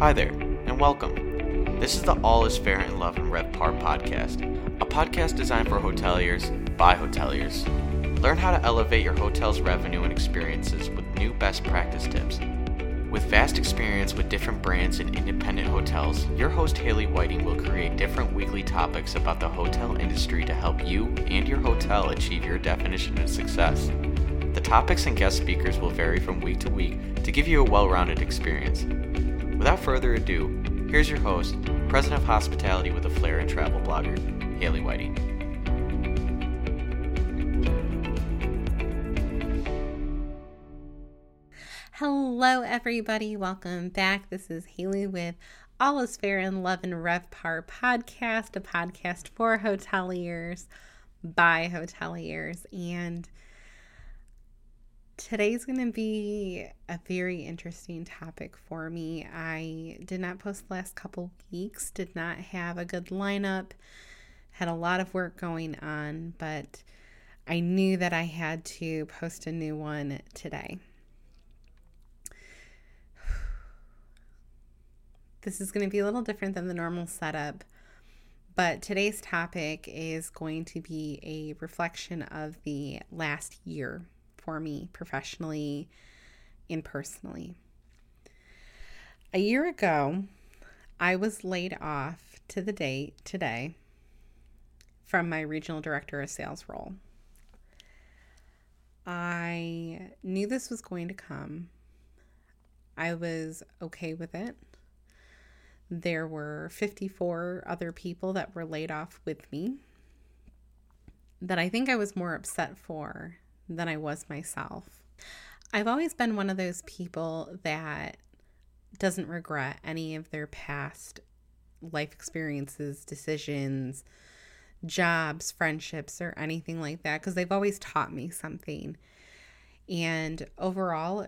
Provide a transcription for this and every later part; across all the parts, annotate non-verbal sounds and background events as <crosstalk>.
Hi there, and welcome. This is the All is Fair in Love and RevPAR podcast, a podcast designed for hoteliers by hoteliers. Learn how to elevate your hotel's revenue and experiences with new best practice tips. With vast experience with different brands and independent hotels, your host Haley Whiting will create different weekly topics about the hotel industry to help you and your hotel achieve your definition of success. The topics and guest speakers will vary from week to week to give you a well rounded experience. Without further ado, here's your host, President of Hospitality with a Flair and Travel blogger, Haley Whiting. Hello, everybody. Welcome back. This is Haley with All is Fair in Love and RevPAR podcast, a podcast for hoteliers by hoteliers. And today's going to be a very interesting topic for me. I did not post the last couple weeks, did not have a good lineup, had a lot of work going on, but I knew that I had to post a new one today. <sighs> This is going to be a little different than the normal setup, but today's topic is going to be a reflection of the last year for me professionally and personally. A year ago, I was laid off to the date today from my regional director of sales role. I knew this was going to come. I was okay with it. There were 54 other people that were laid off with me that I think I was more upset for than I was myself. I've always been one of those people that doesn't regret any of their past life experiences, decisions, jobs, friendships, or anything like that because they've always taught me something. And overall,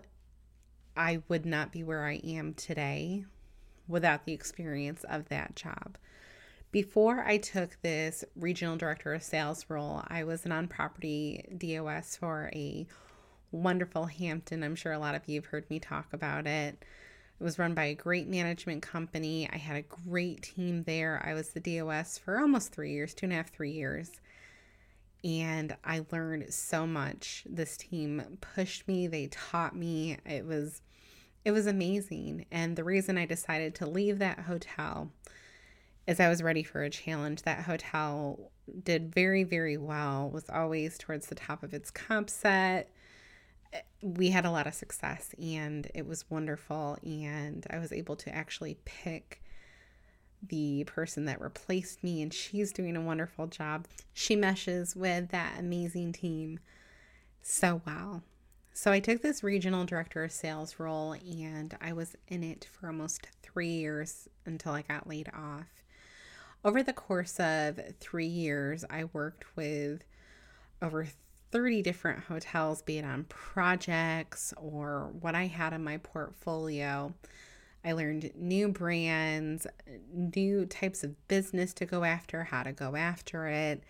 I would not be where I am today without the experience of that job. Before I took this regional director of sales role, I was an on property DOS for a wonderful Hampton. I'm sure a lot of you have heard me talk about it. It was run by a great management company. I had a great team there. I was the DOS for almost three years, two and a half, three years. And I learned so much. This team pushed me, they taught me. It was it was amazing. And the reason I decided to leave that hotel is I was ready for a challenge. That hotel did very, very well, was always towards the top of its comp set. We had a lot of success and it was wonderful. And I was able to actually pick the person that replaced me, and she's doing a wonderful job. She meshes with that amazing team so well. So I took this regional director of sales role and I was in it for almost three years until I got laid off. Over the course of three years, I worked with over 30 different hotels, be it on projects or what I had in my portfolio. I learned new brands, new types of business to go after, how to go after it.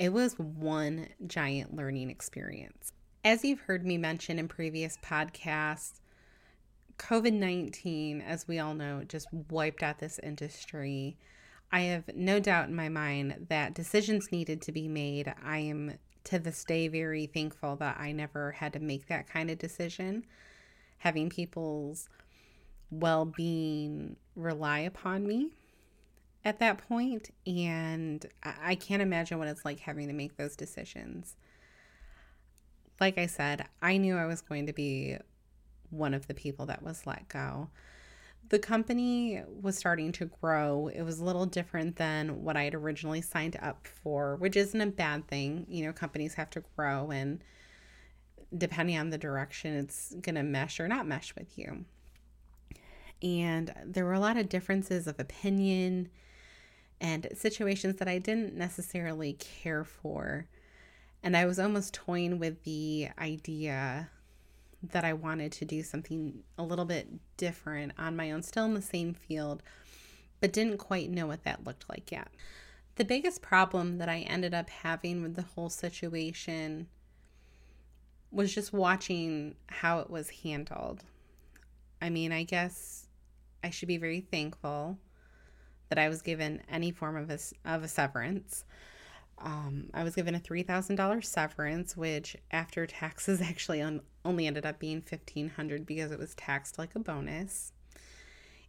It was one giant learning experience. As you've heard me mention in previous podcasts, COVID 19, as we all know, just wiped out this industry. I have no doubt in my mind that decisions needed to be made. I am to this day very thankful that I never had to make that kind of decision. Having people's well being rely upon me at that point, and I can't imagine what it's like having to make those decisions like I said, I knew I was going to be one of the people that was let go. The company was starting to grow. It was a little different than what I had originally signed up for, which isn't a bad thing. You know, companies have to grow, and depending on the direction, it's going to mesh or not mesh with you. And there were a lot of differences of opinion and situations that I didn't necessarily care for. And I was almost toying with the idea that I wanted to do something a little bit different on my own, still in the same field, but didn't quite know what that looked like yet. The biggest problem that I ended up having with the whole situation was just watching how it was handled. I mean, I guess I should be very thankful that I was given any form of a, of a severance. Um, I was given a $3,000 severance, which after taxes <laughs> actually on, only ended up being 1500 because it was taxed like a bonus.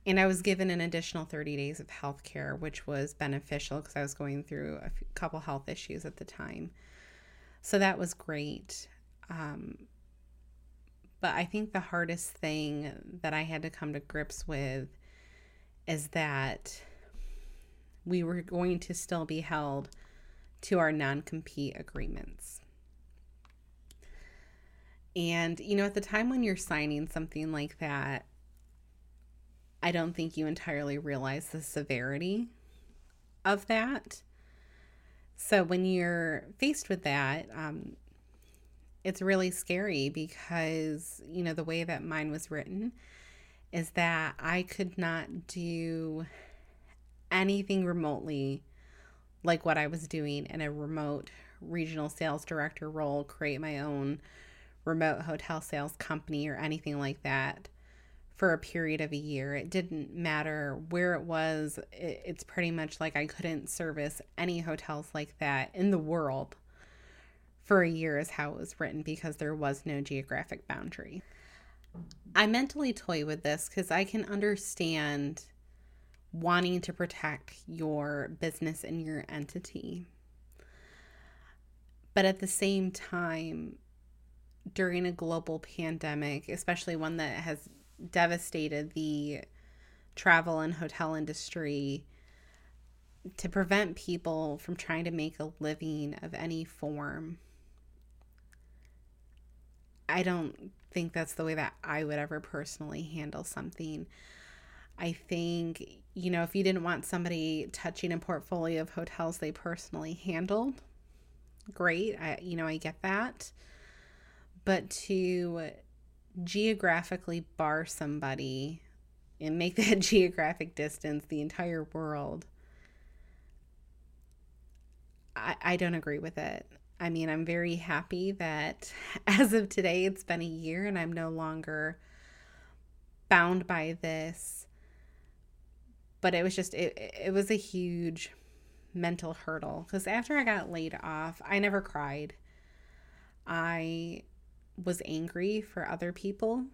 And I was given an additional 30 days of health care, which was beneficial because I was going through a couple health issues at the time. So that was great. Um, but I think the hardest thing that I had to come to grips with is that we were going to still be held to our non compete agreements. And, you know, at the time when you're signing something like that, I don't think you entirely realize the severity of that. So when you're faced with that, um, it's really scary because, you know, the way that mine was written is that I could not do anything remotely like what I was doing in a remote regional sales director role, create my own remote hotel sales company or anything like that for a period of a year. It didn't matter where it was. It's pretty much like I couldn't service any hotels like that in the world for a year, is how it was written, because there was no geographic boundary. I mentally toy with this because I can understand wanting to protect your business and your entity. But at the same time, during a global pandemic, especially one that has devastated the travel and hotel industry, to prevent people from trying to make a living of any form, I don't think that's the way that I would ever personally handle something. I think, you know, if you didn't want somebody touching a portfolio of hotels they personally handled, great. I, you know, I get that. But to geographically bar somebody and make <laughs> that geographic distance the entire world, I, I don't agree with it. I mean, I'm very happy that <laughs> as of today, it's been a year and I'm no longer bound by this but it was just it, it was a huge mental hurdle because after I got laid off, I never cried. I was angry for other people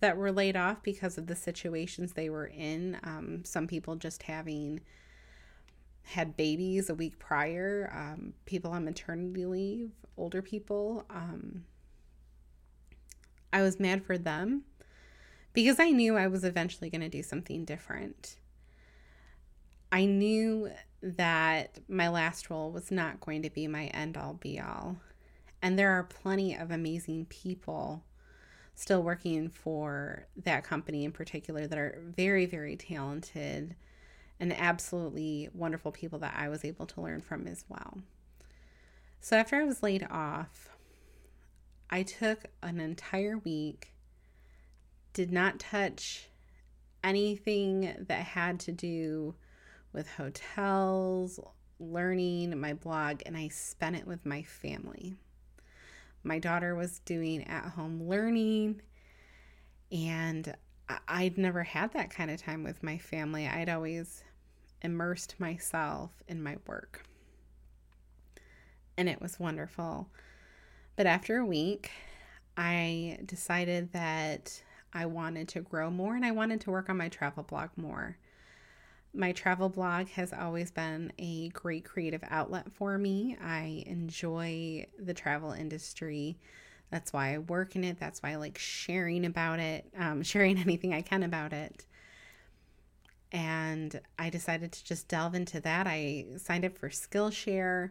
that were laid off because of the situations they were in. Um, some people just having had babies a week prior, um, people on maternity leave, older people. Um, I was mad for them because I knew I was eventually going to do something different. I knew that my last role was not going to be my end all be all. And there are plenty of amazing people still working for that company in particular that are very, very talented and absolutely wonderful people that I was able to learn from as well. So after I was laid off, I took an entire week, did not touch anything that had to do with hotels, learning, my blog, and I spent it with my family. My daughter was doing at home learning, and I'd never had that kind of time with my family. I'd always immersed myself in my work, and it was wonderful. But after a week, I decided that I wanted to grow more and I wanted to work on my travel blog more. My travel blog has always been a great creative outlet for me. I enjoy the travel industry. That's why I work in it. That's why I like sharing about it, um, <laughs> sharing anything I can about it. And I decided to just delve into that. I signed up for Skillshare.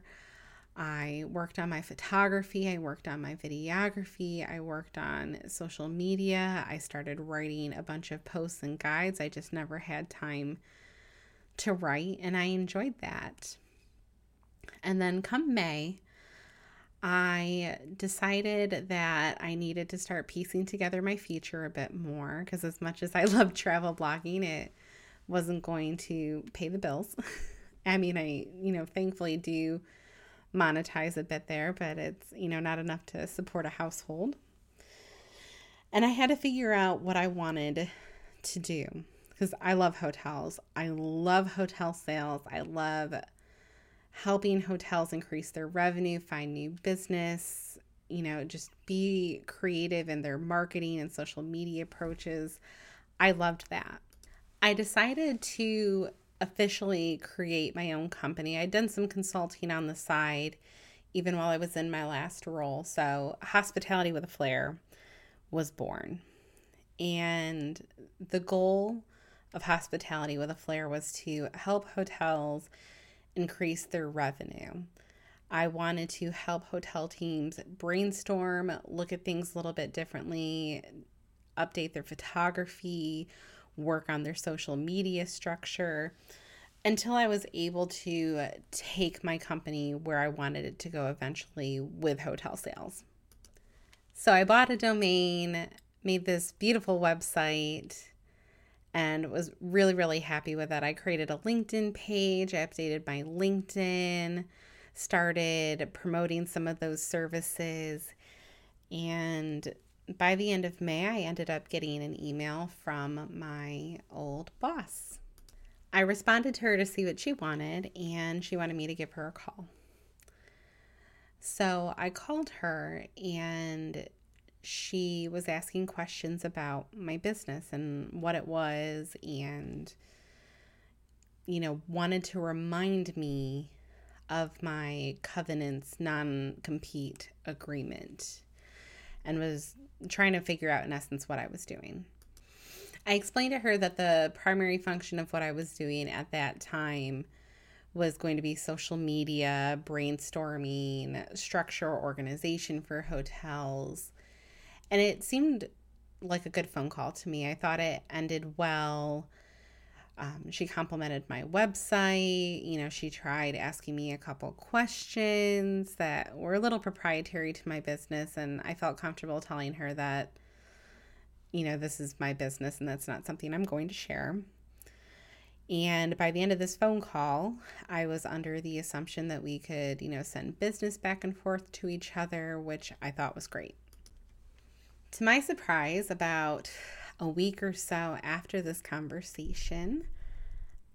I worked on my photography, I worked on my videography, I worked on social media. I started writing a bunch of posts and guides. I just never had time to write, and I enjoyed that. And then come May, I decided that I needed to start piecing together my future a bit more because, as much as I <laughs> love travel blogging, it wasn't going to pay the bills. <laughs> I mean, I, you know, thankfully do monetize a bit there, but it's, you know, not enough to support a household. And I had to figure out what I wanted to do. Because I love hotels. I love hotel sales. I love helping hotels increase their revenue, find new business, you know, just be creative in their marketing and social media approaches. I loved that. I decided to officially create my own company. I'd done some consulting on the side even while I was in my last role. So, Hospitality with a Flair was born. And the goal of Hospitality with a Flair was to help hotels increase their revenue. I wanted to help hotel teams brainstorm, look at things a little bit differently, update their photography, work on their social media structure until I was able to take my company where I wanted it to go eventually with hotel sales. So I bought a domain, made this beautiful website, and was really, really happy with it. I created a LinkedIn page, I updated my LinkedIn, started promoting some of those services, and by the end of May, I ended up getting an email from my old boss. I responded to her to see what she wanted, and she wanted me to give her a call. So I called her, and she was asking questions about my business and what it was, and, you know, wanted to remind me of my covenants non compete agreement and was trying to figure out, in essence, what I was doing. I explained to her that the primary function of what I was doing at that time was going to be social media, brainstorming, structure, organization for hotels. And it seemed like a good phone call to me. I thought it ended well. Um, she complimented my website. You know, she tried asking me a couple questions that were a little proprietary to my business, and I felt comfortable telling her that, you know, this is my business and that's not something I'm going to share. And by the end of this phone call, I was under the assumption that we could, you know, send business back and forth to each other, which I thought was great. To my surprise, about a week or so after this conversation,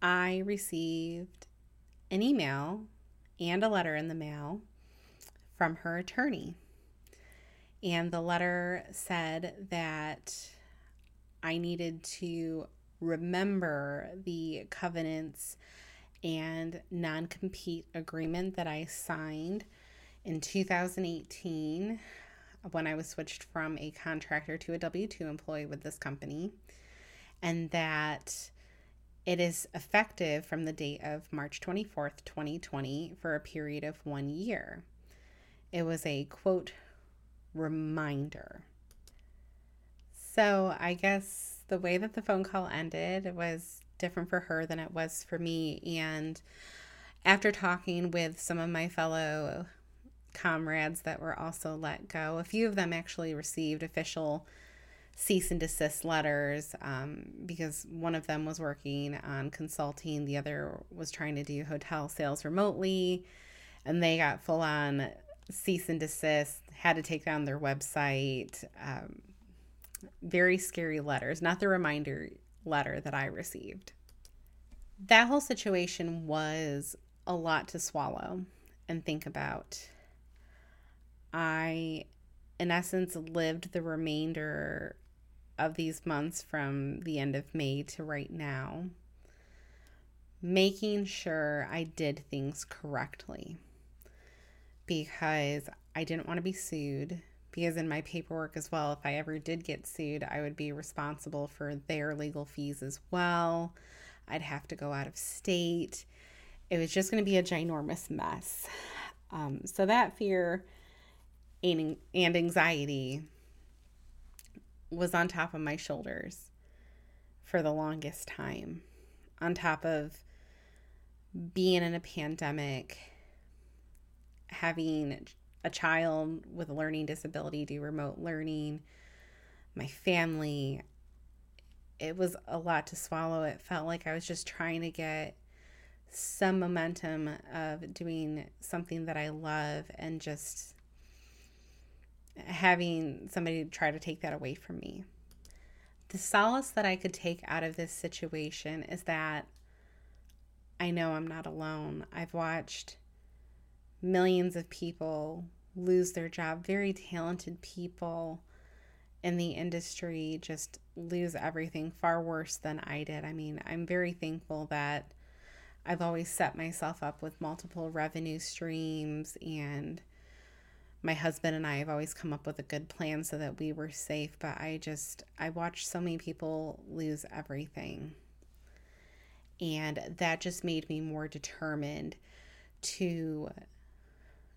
I received an email and a letter in the mail from her attorney. And the letter said that I needed to remember the covenants and non compete agreement that I signed in 2018 when I was switched from a contractor to a W 2 employee with this company, and that it is effective from the date of March 24th, 2020, for a period of one year. It was a quote reminder. So I guess the way that the phone call ended was different for her than it was for me. And after talking with some of my fellow comrades that were also let go. A few of them actually received official cease and desist letters um, because one of them was working on consulting, the other was trying to do hotel sales remotely, and they got full on cease and desist, had to take down their website. Um, very scary letters, not the reminder letter that I received. That whole situation was a lot to swallow and think about. I, in essence, lived the remainder of these months from the end of May to right now, making sure I did things correctly because I didn't want to be sued. Because in my paperwork as well, if I ever did get sued, I would be responsible for their legal fees as well. I'd have to go out of state. It was just going to be a ginormous mess. Um, so that fear and anxiety was on top of my shoulders for the longest time, on top of being in a pandemic, having a child with a learning disability do remote learning, my family. It was a lot to swallow. It felt like I was just trying to get some momentum of doing something that I love and just having somebody try to take that away from me. The solace that I could take out of this situation is that I know I'm not alone. I've watched millions of people lose their job, very talented people in the industry just lose everything far worse than I did. I mean, I'm very thankful that I've always set myself up with multiple revenue streams and my husband and I have always come up with a good plan so that we were safe, but I just I watched so many people lose everything. And that just made me more determined to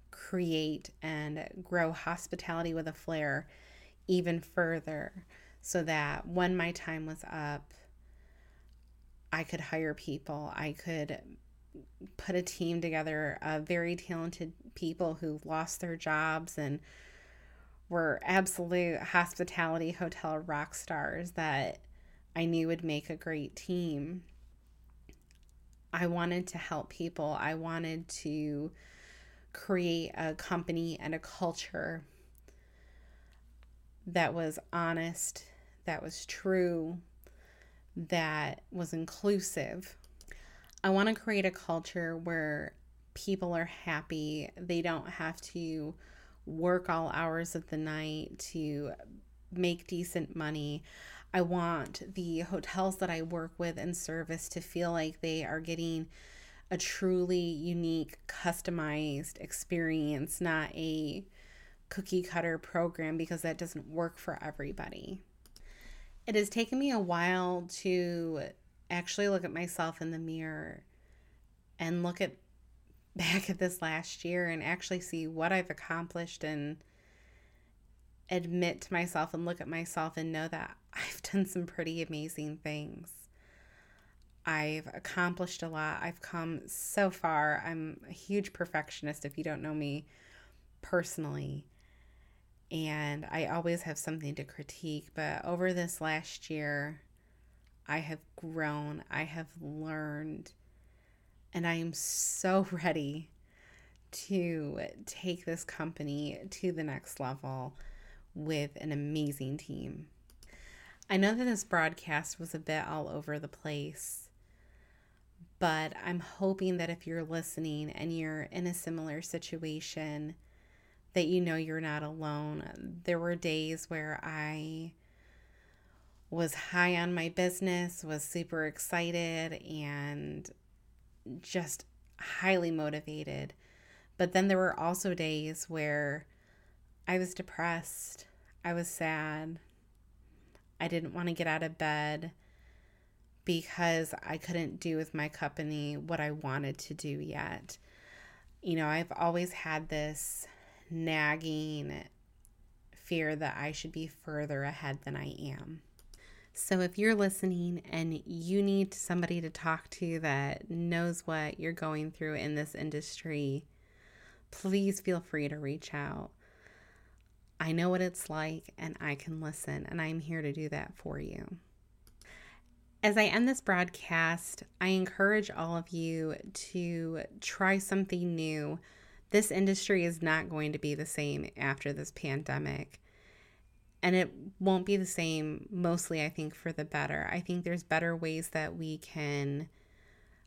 create and grow hospitality with a flair even further so that when my time was up, I could hire people. I could put a team together of very talented people who lost their jobs and were absolute hospitality hotel rock stars that I knew would make a great team. I wanted to help people. I wanted to create a company and a culture that was honest, that was true, that was inclusive. I want to create a culture where people are happy. They don't have to work all hours of the night to make decent money. I want the hotels that I work with and service to feel like they are getting a truly unique, customized experience, not a cookie cutter program because that doesn't work for everybody. It has taken me a while to actually look at myself in the mirror and look at <laughs> back at this last year and actually see what I've accomplished and admit to myself and look at myself and know that <laughs> I've done some pretty amazing things. I've accomplished a lot. I've come so far. I'm a huge perfectionist if you don't know me personally. And I always have something to critique. But over this last year, I have grown, I have learned, and I am so <laughs> ready to take this company to the next level with an amazing team. I know that this broadcast was a bit all over the place, but I'm hoping that if you're listening and you're in a similar situation, that you know you're not alone. There were days where I was high on my business, was super excited, and just highly motivated. But then there were also days where I was depressed, I was sad, I didn't want to get out of bed because I couldn't do with my company what I wanted to do yet. You know, I've always had this nagging fear that I should be further ahead than I am. So, if you're listening and you need somebody to talk to that knows what you're going through in this industry, please feel free to reach out. I know what it's like and I can listen, and I'm here to do that for you. As I end this broadcast, I encourage all of you to try something new. This industry is not going to be the same after this pandemic. And it won't be the same, mostly, I think, for the better. I think there's better ways that we can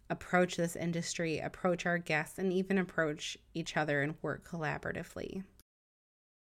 approach this industry, approach our guests, and even approach each other and work collaboratively.